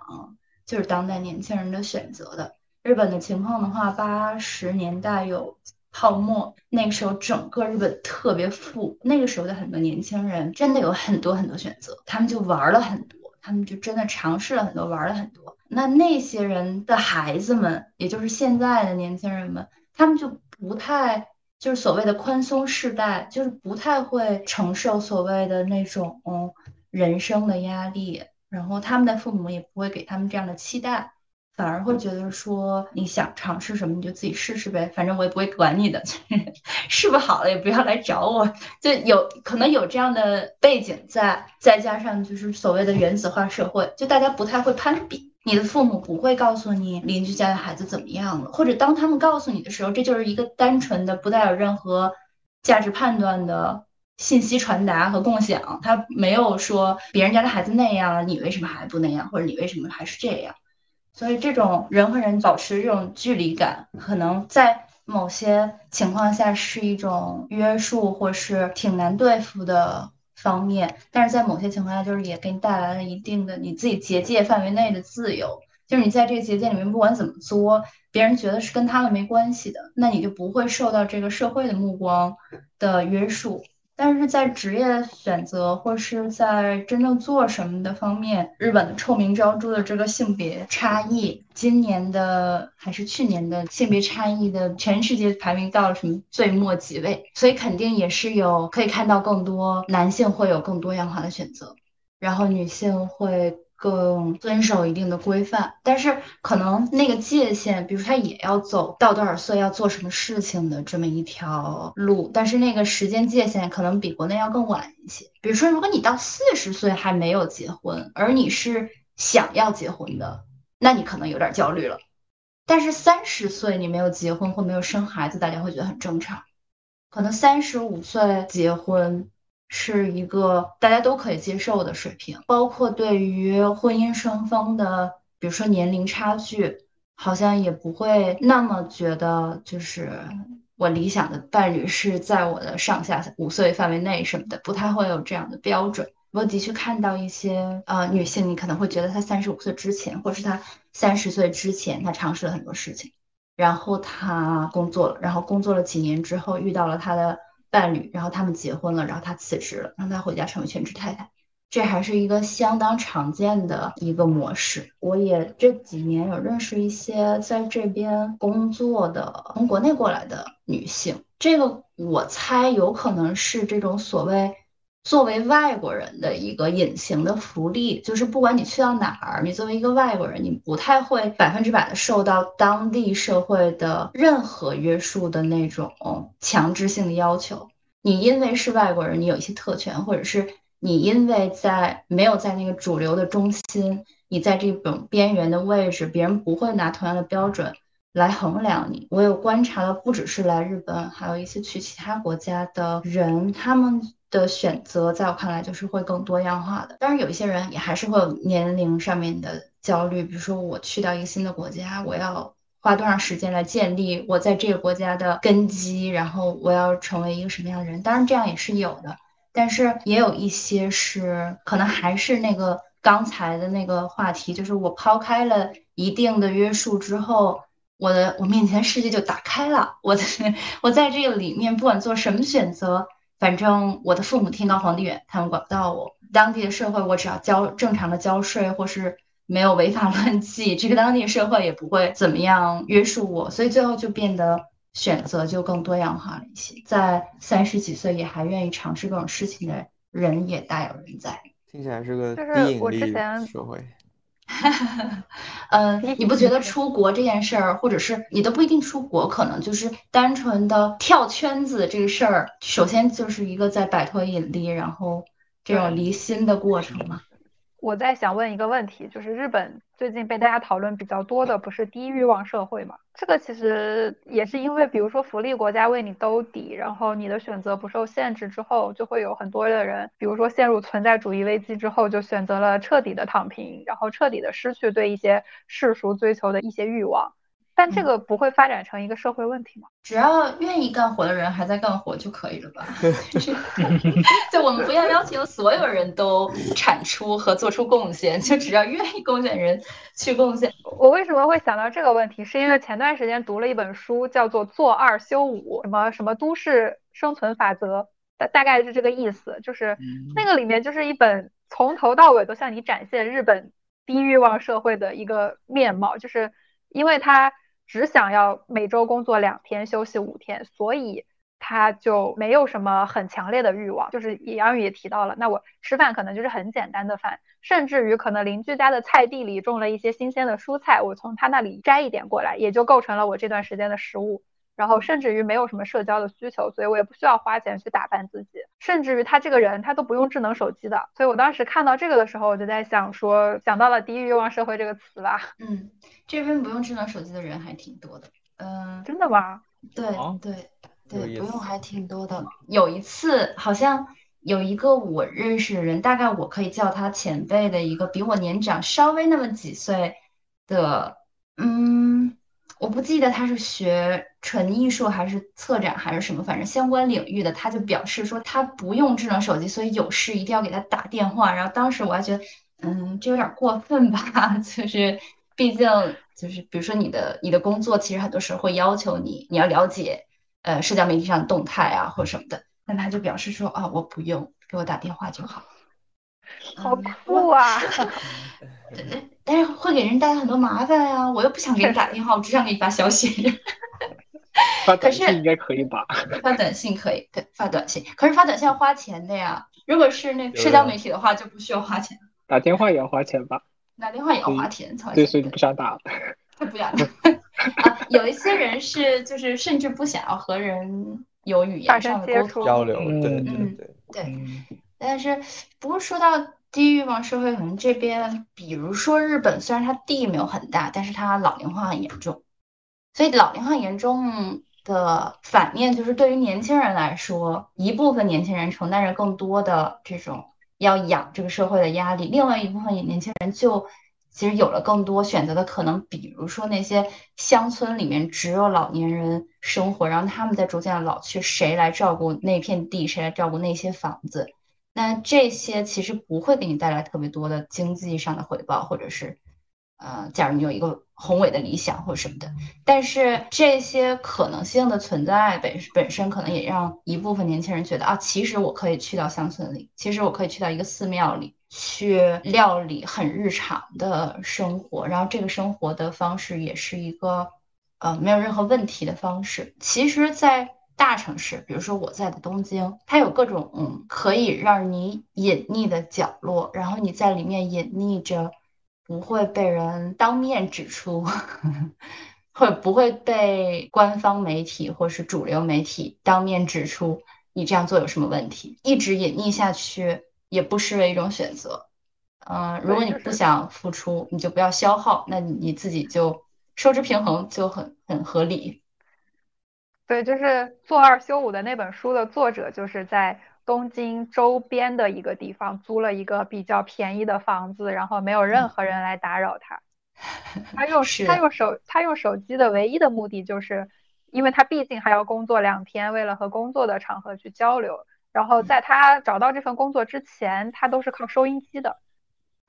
就是当代年轻人的选择的。日本的情况的话，八十年代有泡沫，那个时候整个日本特别富，那个时候的很多年轻人真的有很多很多选择，他们就玩了很多，他们就真的尝试了很多，玩了很多。那那些人的孩子们，也就是现在的年轻人们，他们就不太就是所谓的宽松世代，就是不太会承受所谓的那种人生的压力，然后他们的父母也不会给他们这样的期待。反而会觉得说你想尝试什么你就自己试试呗，反正我也不会管你的，试不好了也不要来找我。就有可能有这样的背景在，再加上就是所谓的原子化社会，就大家不太会攀比，你的父母不会告诉你邻居家的孩子怎么样了，或者当他们告诉你的时候，这就是一个单纯的不带有任何价值判断的信息传达和共享，他没有说别人家的孩子那样，你为什么还不那样，或者你为什么还是这样。所以，这种人和人保持这种距离感，可能在某些情况下是一种约束，或是挺难对付的方面。但是在某些情况下，就是也给你带来了一定的你自己结界范围内的自由。就是你在这个结界里面，不管怎么作，别人觉得是跟他们没关系的，那你就不会受到这个社会的目光的约束。但是在职业选择或是在真正做什么的方面，日本的臭名昭著的这个性别差异，今年的还是去年的性别差异的全世界排名到了什么最末几位，所以肯定也是有可以看到更多男性会有更多样化的选择，然后女性会。更遵守一定的规范，但是可能那个界限，比如他也要走到多少岁要做什么事情的这么一条路，但是那个时间界限可能比国内要更晚一些。比如说，如果你到四十岁还没有结婚，而你是想要结婚的，那你可能有点焦虑了。但是三十岁你没有结婚或没有生孩子，大家会觉得很正常。可能三十五岁结婚。是一个大家都可以接受的水平，包括对于婚姻双方的，比如说年龄差距，好像也不会那么觉得，就是我理想的伴侣是在我的上下五岁范围内什么的，不太会有这样的标准。我的确看到一些呃女性，你可能会觉得她三十五岁之前，或是她三十岁之前，她尝试了很多事情，然后她工作了，然后工作了几年之后，遇到了她的。伴侣，然后他们结婚了，然后他辞职了，让他回家成为全职太太，这还是一个相当常见的一个模式。我也这几年有认识一些在这边工作的从国内过来的女性，这个我猜有可能是这种所谓。作为外国人的一个隐形的福利，就是不管你去到哪儿，你作为一个外国人，你不太会百分之百的受到当地社会的任何约束的那种强制性的要求。你因为是外国人，你有一些特权，或者是你因为在没有在那个主流的中心，你在这种边缘的位置，别人不会拿同样的标准来衡量你。我有观察到，不只是来日本，还有一些去其他国家的人，他们。的选择，在我看来就是会更多样化的。当然，有一些人也还是会有年龄上面的焦虑，比如说我去到一个新的国家，我要花多长时间来建立我在这个国家的根基，然后我要成为一个什么样的人？当然，这样也是有的，但是也有一些是可能还是那个刚才的那个话题，就是我抛开了一定的约束之后，我的我面前世界就打开了。我的 我在这个里面，不管做什么选择，反正我的父母天高皇帝远，他们管不到我。当地的社会，我只要交正常的交税，或是没有违法乱纪，这个当地社会也不会怎么样约束我。所以最后就变得选择就更多样化了一些。在三十几岁也还愿意尝试各种事情的人也大有人在。听起来是个就是低引力我之前社会。嗯，你不觉得出国这件事儿，或者是你都不一定出国，可能就是单纯的跳圈子这个事儿，首先就是一个在摆脱引力，然后这种离心的过程嘛。我在想问一个问题，就是日本最近被大家讨论比较多的不是低欲望社会嘛？这个其实也是因为，比如说福利国家为你兜底，然后你的选择不受限制之后，就会有很多的人，比如说陷入存在主义危机之后，就选择了彻底的躺平，然后彻底的失去对一些世俗追求的一些欲望。但这个不会发展成一个社会问题吗？只要愿意干活的人还在干活就可以了吧？就我们不要要求所有人都产出和做出贡献，就只要愿意贡献人去贡献。我为什么会想到这个问题？是因为前段时间读了一本书，叫做《做二休五》，什么什么都市生存法则，大大概是这个意思。就是那个里面就是一本从头到尾都向你展现日本低欲望社会的一个面貌，就是因为他只想要每周工作两天，休息五天，所以他就没有什么很强烈的欲望。就是杨宇也提到了，那我吃饭可能就是很简单的饭，甚至于可能邻居家的菜地里种了一些新鲜的蔬菜，我从他那里摘一点过来，也就构成了我这段时间的食物。然后甚至于没有什么社交的需求，所以我也不需要花钱去打扮自己。甚至于他这个人他都不用智能手机的，所以我当时看到这个的时候，我就在想说，想到了“低欲望社会”这个词吧。嗯，这边不用智能手机的人还挺多的。嗯，真的吗？对哦对对，不用还挺多的。有一次好像有一个我认识的人，大概我可以叫他前辈的一个比我年长稍微那么几岁的，嗯，我不记得他是学纯艺术还是策展还是什么，反正相关领域的，他就表示说他不用智能手机，所以有事一定要给他打电话。然后当时我还觉得，嗯，这有点过分吧，就是毕竟就是比如说你的你的工作，其实很多时候会要求你你要了解呃社交媒体上的动态啊或什么的，但他就表示说啊我不用，给我打电话就好。好嗯酷啊！但是会给人带来很多麻烦呀、我又不想给你打电话，我只想给你发消息。发短信应该可以吧？发短信可以，对，发短信，可是发短信要花钱的呀。如果是那个社交媒体的话，就不需要花钱，打电话也要花钱吧？打电话也要花钱，花对，钱所以就不想打了。对不想 啊。有一些人是就是甚至不想要和人有语言上的沟通，交流，对嗯对嗯对，对。嗯，但是不过说到低欲望社会，可能这边，比如说日本，虽然它地没有很大，但是它老龄化很严重，所以老龄化严重的反面就是对于年轻人来说，一部分年轻人承担着更多的这种要养这个社会的压力，另外一部分年轻人就其实有了更多选择的可能，比如说那些乡村里面只有老年人生活，然后他们在逐渐的老去，谁来照顾那片地，谁来照顾那些房子？那这些其实不会给你带来特别多的经济上的回报，或者是，呃，假如你有一个宏伟的理想或者什么的，但是这些可能性的存在本本身可能也让一部分年轻人觉得啊，其实我可以去到乡村里，其实我可以去到一个寺庙里去料理很日常的生活，然后这个生活的方式也是一个呃没有任何问题的方式。其实，在大城市，比如说我在的东京，它有各种嗯可以让你隐匿的角落，然后你在里面隐匿着，不会被人当面指出，或者不会被官方媒体或是主流媒体当面指出你这样做有什么问题，一直隐匿下去也不失为一种选择。嗯、如果你不想付出，你就不要消耗，那你你自己就收支平衡就很很合理。对，就是做二休五的那本书的作者，就是在东京周边的一个地方租了一个比较便宜的房子，然后没有任何人来打扰他。他用 是他用手他用手机的唯一的目的就是，因为他毕竟还要工作两天，为了和工作的场合去交流。然后在他找到这份工作之前，他都是靠收音机的，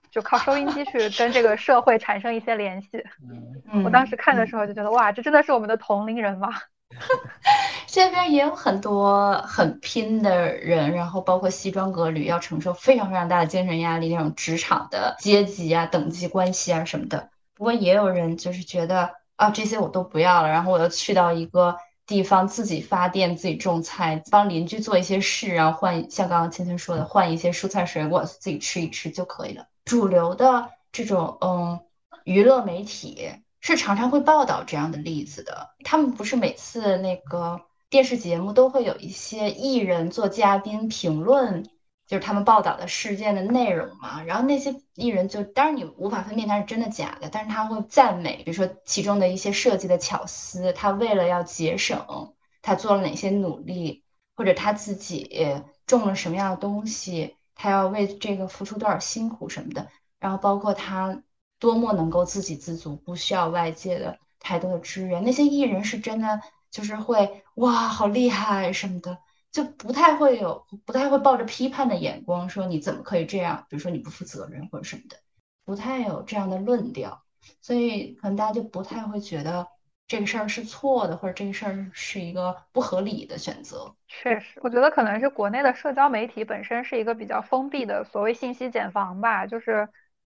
就靠收音机去跟这个社会产生一些联系。嗯，我当时看的时候就觉得，哇，这真的是我们的同龄人吗？这边也有很多很拼的人，然后包括西装革履，要承受非常非常大的精神压力，那种职场的阶级啊、等级关系啊什么的。不过也有人就是觉得啊，这些我都不要了，然后我要去到一个地方自己发电、自己种菜，帮邻居做一些事，然后换像刚刚芊芊说的，换一些蔬菜水果自己吃一吃就可以了。主流的这种嗯娱乐媒体是常常会报道这样的例子的，他们不是每次那个。电视节目都会有一些艺人做嘉宾评论，就是他们报道的事件的内容嘛。然后那些艺人就，当然你无法分辨他是真的假的，但是他会赞美，比如说其中的一些设计的巧思，他为了要节省，他做了哪些努力，或者他自己种了什么样的东西，他要为这个付出多少辛苦什么的。然后包括他多么能够自给自足，不需要外界的太多的支援。那些艺人是真的。就是会哇，好厉害什么的，就不太会有，不太会抱着批判的眼光说你怎么可以这样，比如说你不负责任或者什么的，不太有这样的论调，所以可能大家就不太会觉得这个事儿是错的，或者这个事儿是一个不合理的选择。确实，我觉得可能是国内的社交媒体本身是一个比较封闭的所谓信息茧房吧，就是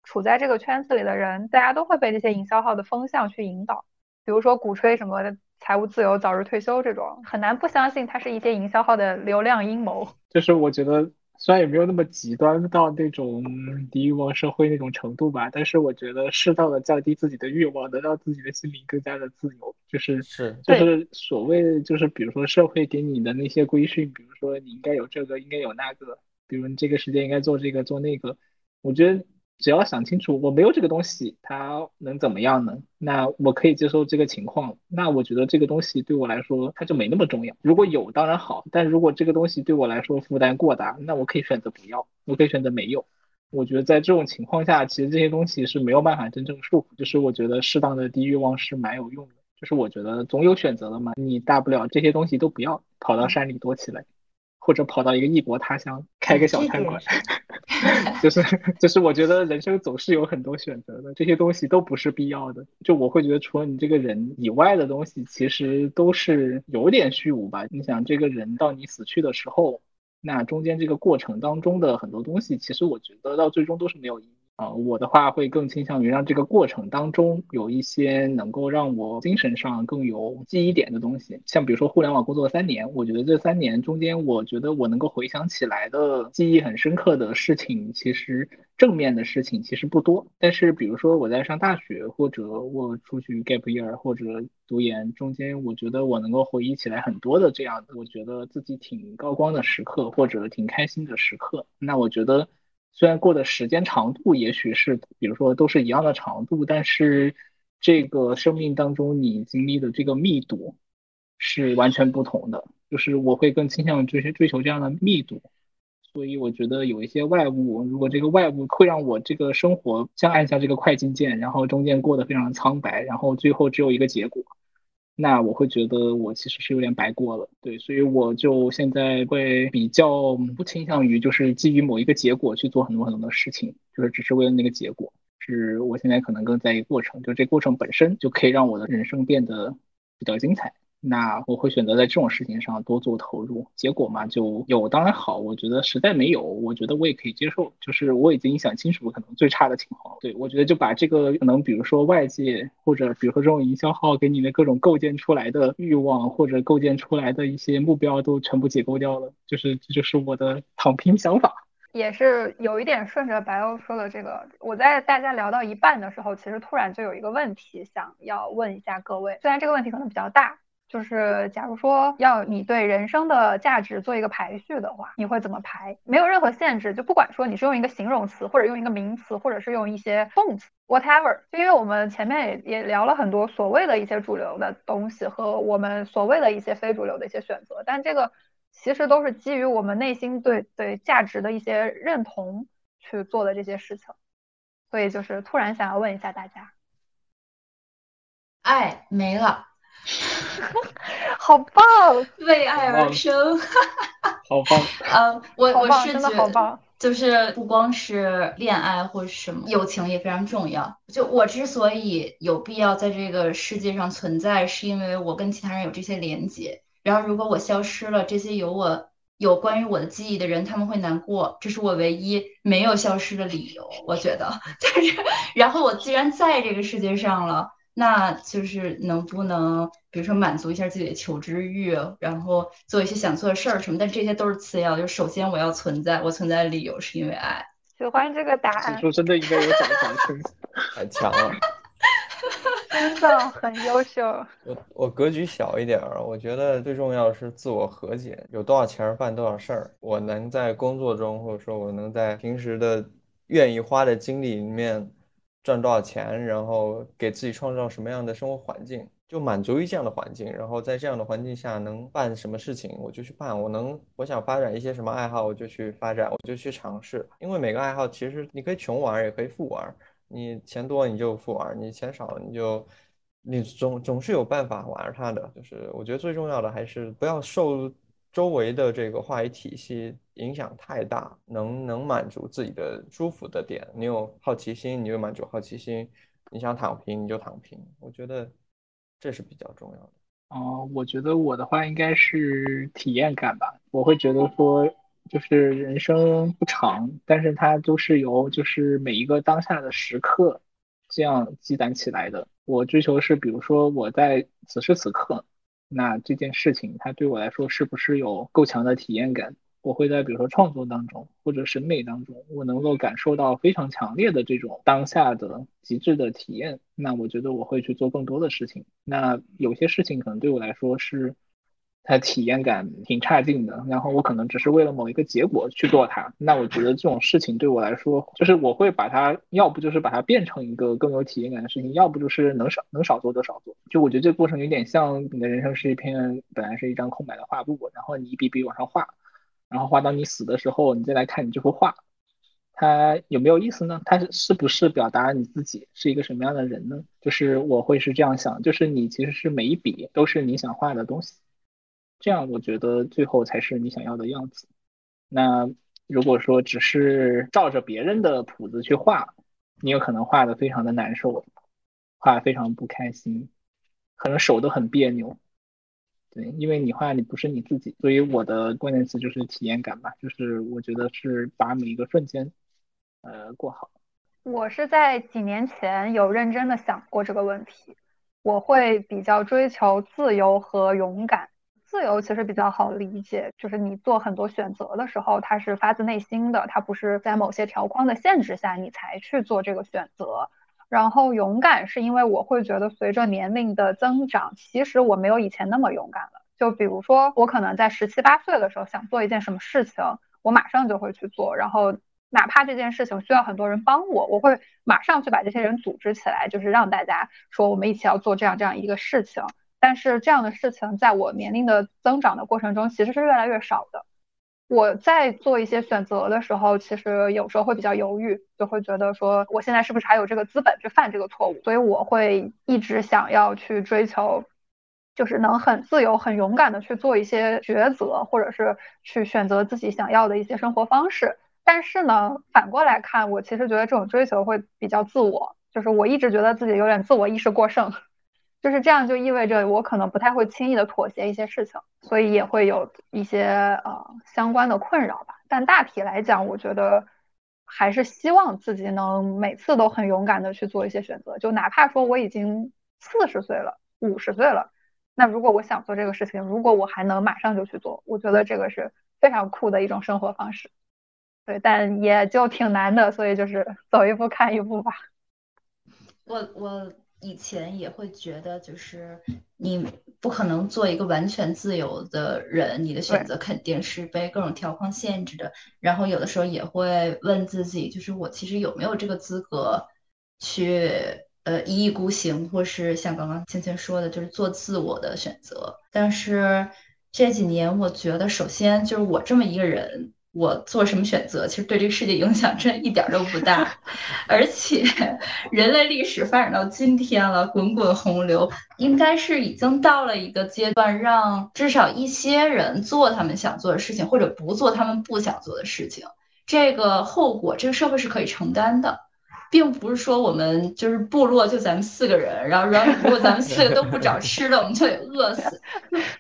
处在这个圈子里的人，大家都会被这些营销号的风向去引导，比如说鼓吹什么的。财务自由、早日退休这种，很难不相信它是一些营销号的流量阴谋。就是我觉得，虽然也没有那么极端到那种低欲望社会那种程度吧，但是我觉得适当的降低自己的欲望，能让自己的心灵更加的自由。就是是，就是所谓就是比如说社会给你的那些规训，比如说你应该有这个，应该有那个，比如你这个时间应该做这个做那个，我觉得。只要想清楚，我没有这个东西，它能怎么样呢？那我可以接受这个情况。那我觉得这个东西对我来说，它就没那么重要。如果有，当然好；但如果这个东西对我来说负担过大，那我可以选择不要，我可以选择没有。我觉得在这种情况下，其实这些东西是没有办法真正束缚。就是我觉得适当的低欲望是蛮有用的。就是我觉得总有选择的嘛，你大不了这些东西都不要，跑到山里躲起来。或者跑到一个异国他乡开个小餐馆，就是就是我觉得人生总是有很多选择的，这些东西都不是必要的。就我会觉得除了你这个人以外的东西，其实都是有点虚无吧。你想这个人到你死去的时候，那中间这个过程当中的很多东西，其实我觉得到最终都是没有意义。啊，我的话会更倾向于让这个过程当中有一些能够让我精神上更有记忆点的东西，像比如说互联网工作三年，我觉得这三年中间，我觉得我能够回想起来的记忆很深刻的事情，其实正面的事情其实不多。但是比如说我在上大学，或者我出去 gap year 或者读研中间，我觉得我能够回忆起来很多的这样，我觉得自己挺高光的时刻，或者挺开心的时刻。那我觉得。虽然过的时间长度也许是，比如说都是一样的长度，但是这个生命当中你经历的这个密度是完全不同的。就是我会更倾向于追追求这样的密度，所以我觉得有一些外物，如果这个外物会让我这个生活像按下这个快进键，然后中间过得非常苍白，然后最后只有一个结果。那我会觉得我其实是有点白过了，对，所以我就现在会比较不倾向于就是基于某一个结果去做很多很多的事情，就是只是为了那个结果，是我现在可能更在意过程，就这过程本身就可以让我的人生变得比较精彩。那我会选择在这种事情上多做投入，结果嘛就有当然好，我觉得实在没有，我觉得我也可以接受，就是我已经想清楚可能最差的情况，对我觉得就把这个可能比如说外界或者比如说这种营销号给你的各种构建出来的欲望或者构建出来的一些目标都全部解构掉了，就是这就是我的躺平想法，也是有一点顺着白欧说的这个，我在大家聊到一半的时候，其实突然就有一个问题想要问一下各位，虽然这个问题可能比较大。就是假如说要你对人生的价值做一个排序的话，你会怎么排？没有任何限制，就不管说你是用一个形容词，或者用一个名词，或者是用一些动词，whatever。就因为我们前面也也聊了很多所谓的一些主流的东西和我们所谓的一些非主流的一些选择，但这个其实都是基于我们内心对对价值的一些认同去做的这些事情。所以就是突然想要问一下大家，爱没了。好棒！为爱而生，好棒。嗯，我我是觉得，就是不光是恋爱或者什么，友情也非常重要。就我之所以有必要在这个世界上存在，是因为我跟其他人有这些连接。然后如果我消失了，这些有我有关于我的记忆的人，他们会难过。这是我唯一没有消失的理由。我觉得，就是，然后我既然在这个世界上了。那就是能不能，比如说满足一下自己的求知欲，然后做一些想做的事儿什么？但这些都是次要，就首先我要存在，我存在的理由是因为爱。喜欢这个答案。指数真的应该有奖赏，太强了，真的很优秀。我我格局小一点儿，我觉得最重要是自我和解。有多少钱办多少事儿，我能在工作中，或者说我能在平时的愿意花的精力里面。赚多少钱，然后给自己创造什么样的生活环境，就满足于这样的环境。然后在这样的环境下能办什么事情，我就去办。我能，我想发展一些什么爱好，我就去发展，我就去尝试。因为每个爱好其实你可以穷玩，也可以富玩。你钱多你就富玩，你钱少你就，你总总是有办法玩它的。就是我觉得最重要的还是不要受。周围的这个话语体系影响太大，能能满足自己的舒服的点。你有好奇心，你就满足好奇心；你想躺平，你就躺平。我觉得这是比较重要的。哦，我觉得我的话应该是体验感吧。我会觉得说，就是人生不长，但是它都是由就是每一个当下的时刻这样积攒起来的。我追求是，比如说我在此时此刻。那这件事情，它对我来说是不是有够强的体验感？我会在比如说创作当中或者审美当中，我能够感受到非常强烈的这种当下的极致的体验。那我觉得我会去做更多的事情。那有些事情可能对我来说是。它体验感挺差劲的，然后我可能只是为了某一个结果去做它，那我觉得这种事情对我来说，就是我会把它，要不就是把它变成一个更有体验感的事情，要不就是能少能少做就少做。就我觉得这个过程有点像你的人生是一片本来是一张空白的画布，然后你一笔笔往上画，然后画到你死的时候，你再来看你这幅画，它有没有意思呢？它是不是表达你自己是一个什么样的人呢？就是我会是这样想，就是你其实是每一笔都是你想画的东西。这样我觉得最后才是你想要的样子。那如果说只是照着别人的谱子去画，你有可能画的非常的难受，画非常不开心，可能手都很别扭。对，因为你画你不是你自己，所以我的关键词就是体验感吧，就是我觉得是把每一个瞬间，呃，过好。我是在几年前有认真的想过这个问题，我会比较追求自由和勇敢。自由其实比较好理解，就是你做很多选择的时候，它是发自内心的，它不是在某些条框的限制下你才去做这个选择。然后勇敢是因为我会觉得随着年龄的增长，其实我没有以前那么勇敢了。就比如说我可能在十七八岁的时候想做一件什么事情，我马上就会去做，然后哪怕这件事情需要很多人帮我，我会马上去把这些人组织起来，就是让大家说我们一起要做这样这样一个事情。但是这样的事情在我年龄的增长的过程中，其实是越来越少的。我在做一些选择的时候，其实有时候会比较犹豫，就会觉得说，我现在是不是还有这个资本去犯这个错误？所以我会一直想要去追求，就是能很自由、很勇敢的去做一些抉择，或者是去选择自己想要的一些生活方式。但是呢，反过来看，我其实觉得这种追求会比较自我，就是我一直觉得自己有点自我意识过剩。就是这样，就意味着我可能不太会轻易的妥协一些事情，所以也会有一些呃相关的困扰吧。但大体来讲，我觉得还是希望自己能每次都很勇敢的去做一些选择，就哪怕说我已经四十岁了、五十岁了，那如果我想做这个事情，如果我还能马上就去做，我觉得这个是非常酷的一种生活方式。对，但也就挺难的，所以就是走一步看一步吧。我我。以前也会觉得，就是你不可能做一个完全自由的人，你的选择肯定是被各种条框限制的。然后有的时候也会问自己，就是我其实有没有这个资格去呃一意孤行，或是像刚刚芊芊说的，就是做自我的选择。但是这几年，我觉得首先就是我这么一个人。我做什么选择，其实对这个世界影响真一点都不大，而且人类历史发展到今天了，滚滚洪流，应该是已经到了一个阶段，让至少一些人做他们想做的事情，或者不做他们不想做的事情。这个后果，这个社会是可以承担的。并不是说我们就是部落就咱们四个人，然后然后如果咱们四个都不找吃的，我们就得饿死，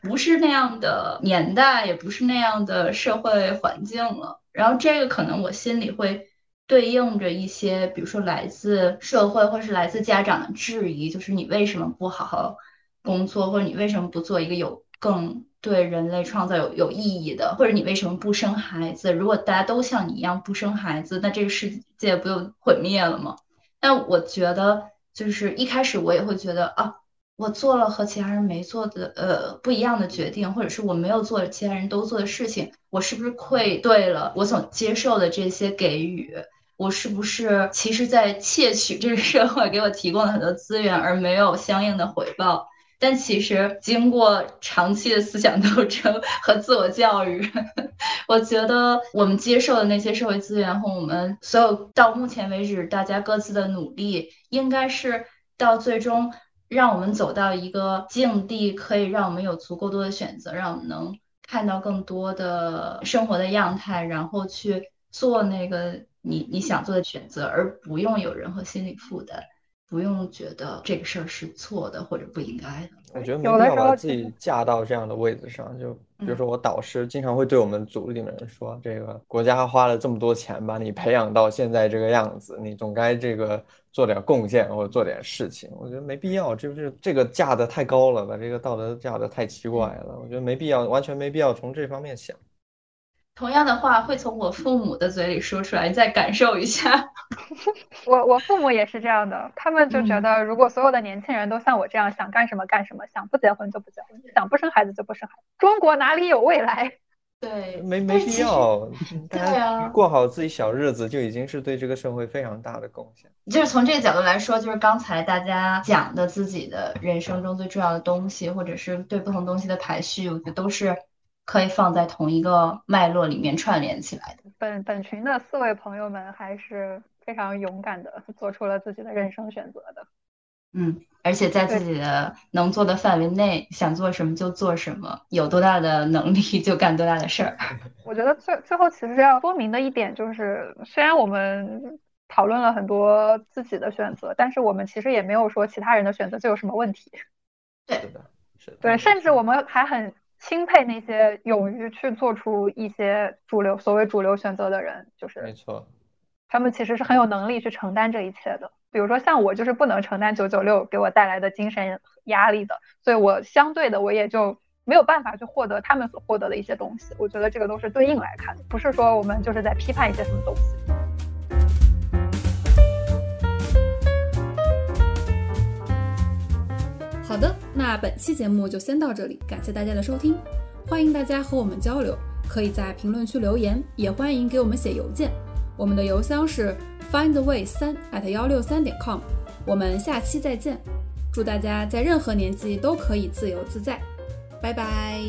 不是那样的年代，也不是那样的社会环境了。然后这个可能我心里会对应着一些，比如说来自社会或是来自家长的质疑，就是你为什么不好好工作，或者你为什么不做一个有更对人类创造有有意义的，或者你为什么不生孩子？如果大家都像你一样不生孩子，那这个世界不就毁灭了吗？那我觉得，就是一开始我也会觉得啊，我做了和其他人没做的呃不一样的决定，或者是我没有做其他人都做的事情，我是不是愧对了我所接受的这些给予？我是不是其实在窃取这个社会给我提供了很多资源，而没有相应的回报？但其实经过长期的思想斗争 和自我教育，我觉得我们接受的那些社会资源和我们所有到目前为止大家各自的努力，应该是到最终让我们走到一个境地，可以让我们有足够多的选择，让我们能看到更多的生活的样态，然后去做那个你你想做的选择，而不用有任何心理负担。不用觉得这个事儿是错的或者不应该的。我觉得没必要把自己架到这样的位置上。就比如说，我导师经常会对我们组里面人说：“这个国家花了这么多钱把你培养到现在这个样子，你总该这个做点贡献或者做点事情。”我觉得没必要，这不是这个架的太高了，把这个道德架的太奇怪了。我觉得没必要，完全没必要从这方面想。同样的话会从我父母的嘴里说出来，你再感受一下。我我父母也是这样的，他们就觉得如果所有的年轻人都像我这样想干什么干什么，想不结婚就不结婚，想不生孩子就不生孩子，中国哪里有未来？对，没没必要。对啊，过好自己小日子就已经是对这个社会非常大的贡献。就是从这个角度来说，就是刚才大家讲的自己的人生中最重要的东西，或者是对不同东西的排序，我觉得都是。可以放在同一个脉络里面串联起来的。本本群的四位朋友们还是非常勇敢的，做出了自己的人生选择的。嗯，而且在自己的能做的范围内，想做什么就做什么，有多大的能力就干多大的事儿。我觉得最最后其实要说明的一点就是，虽然我们讨论了很多自己的选择，但是我们其实也没有说其他人的选择就有什么问题。对的，是的。对，甚至我们还很。钦佩那些勇于去做出一些主流所谓主流选择的人，就是没错，他们其实是很有能力去承担这一切的。比如说像我，就是不能承担九九六给我带来的精神压力的，所以我相对的我也就没有办法去获得他们所获得的一些东西。我觉得这个都是对应来看的，不是说我们就是在批判一些什么东西。好的，那本期节目就先到这里，感谢大家的收听，欢迎大家和我们交流，可以在评论区留言，也欢迎给我们写邮件，我们的邮箱是 findaway 三 at 幺六三点 com，我们下期再见，祝大家在任何年纪都可以自由自在，拜拜。